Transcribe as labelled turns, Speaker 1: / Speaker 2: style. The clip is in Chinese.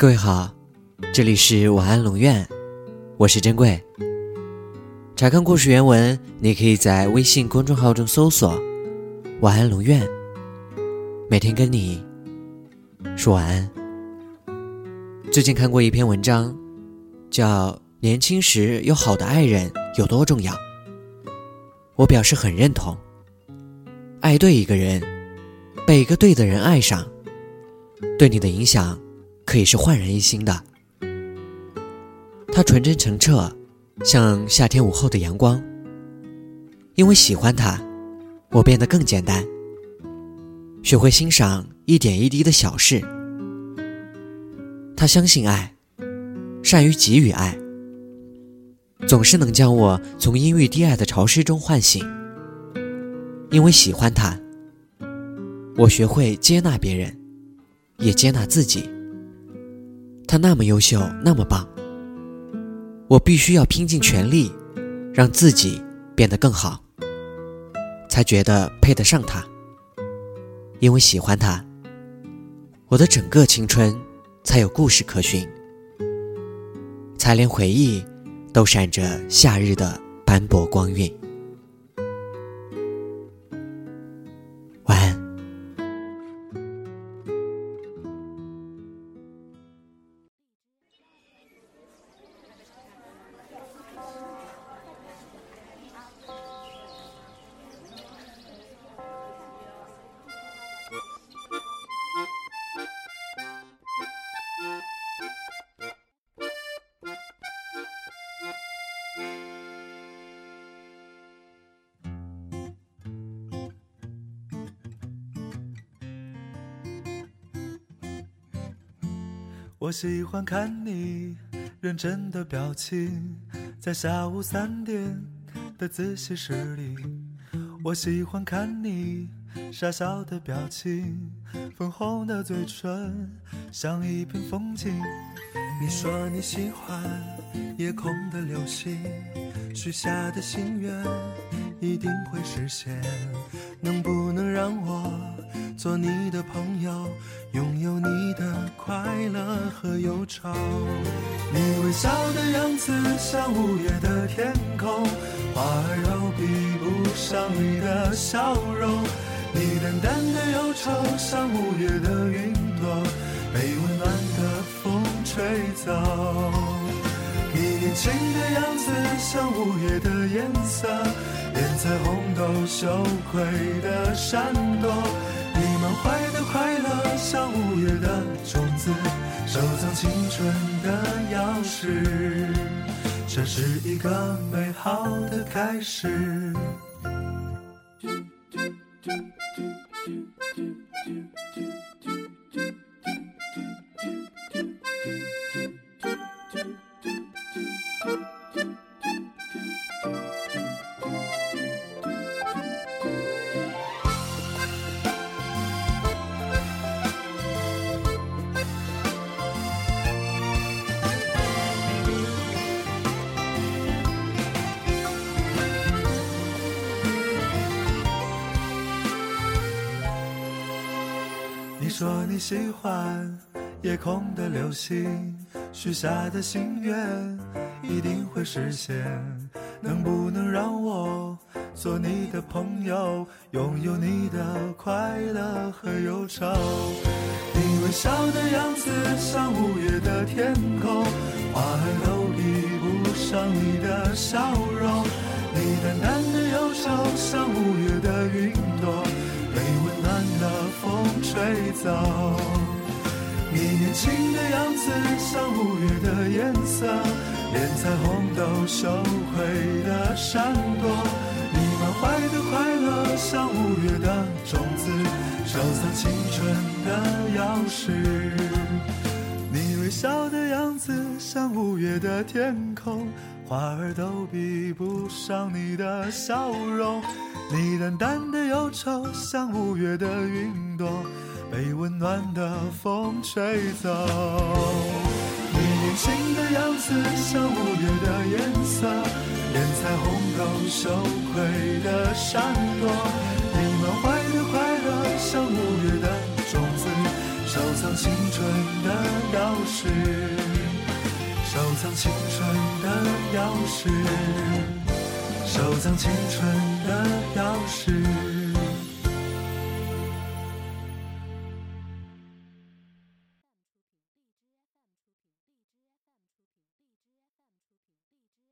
Speaker 1: 各位好，这里是晚安龙院，我是珍贵。查看故事原文，你可以在微信公众号中搜索“晚安龙院”，每天跟你说晚安。最近看过一篇文章，叫《年轻时有好的爱人有多重要》，我表示很认同。爱对一个人，被一个对的人爱上，对你的影响。可以是焕然一新的。他纯真澄澈，像夏天午后的阳光。因为喜欢他，我变得更简单，学会欣赏一点一滴的小事。他相信爱，善于给予爱，总是能将我从阴郁低矮的潮湿中唤醒。因为喜欢他，我学会接纳别人，也接纳自己。他那么优秀，那么棒，我必须要拼尽全力，让自己变得更好，才觉得配得上他。因为喜欢他，我的整个青春才有故事可寻，才连回忆都闪着夏日的斑驳光晕。
Speaker 2: 我喜欢看你认真的表情，在下午三点的自习室里。我喜欢看你傻笑的表情，粉红的嘴唇像一片风景。你说你喜欢夜空的流星，许下的心愿一定会实现。能不能让我做你的朋友？拥有你的快乐和忧愁，你微笑的样子像五月的天空，花儿都比不上你的笑容。你淡淡的忧愁像五月的云朵，被温暖的风吹走。你年轻的样子像五月的颜色，连彩虹都羞愧的闪躲。怀的快乐像五月的种子，收藏青春的钥匙，这是一个美好的开始。说你喜欢夜空的流星，许下的心愿一定会实现。能不能让我做你的朋友，拥有你的快乐和忧愁？你微笑的样子像五月的天空，花儿都比不上你的笑容。你淡淡的忧愁像五月的云吹走你年轻的样子，像五月的颜色，连彩虹都羞愧的闪躲。你满怀的快乐，像五月的种子，收藏青春的钥匙。你微笑的样子，像五月的天空，花儿都比不上你的笑容。你淡淡的忧愁，像五月的云朵。被温暖的风吹走，你年轻的样子像五月的颜色，连彩虹都羞愧的闪躲。你满怀的快乐像五月的种子，收藏青春的钥匙。匙，收藏青春的钥匙，收藏青春的钥匙。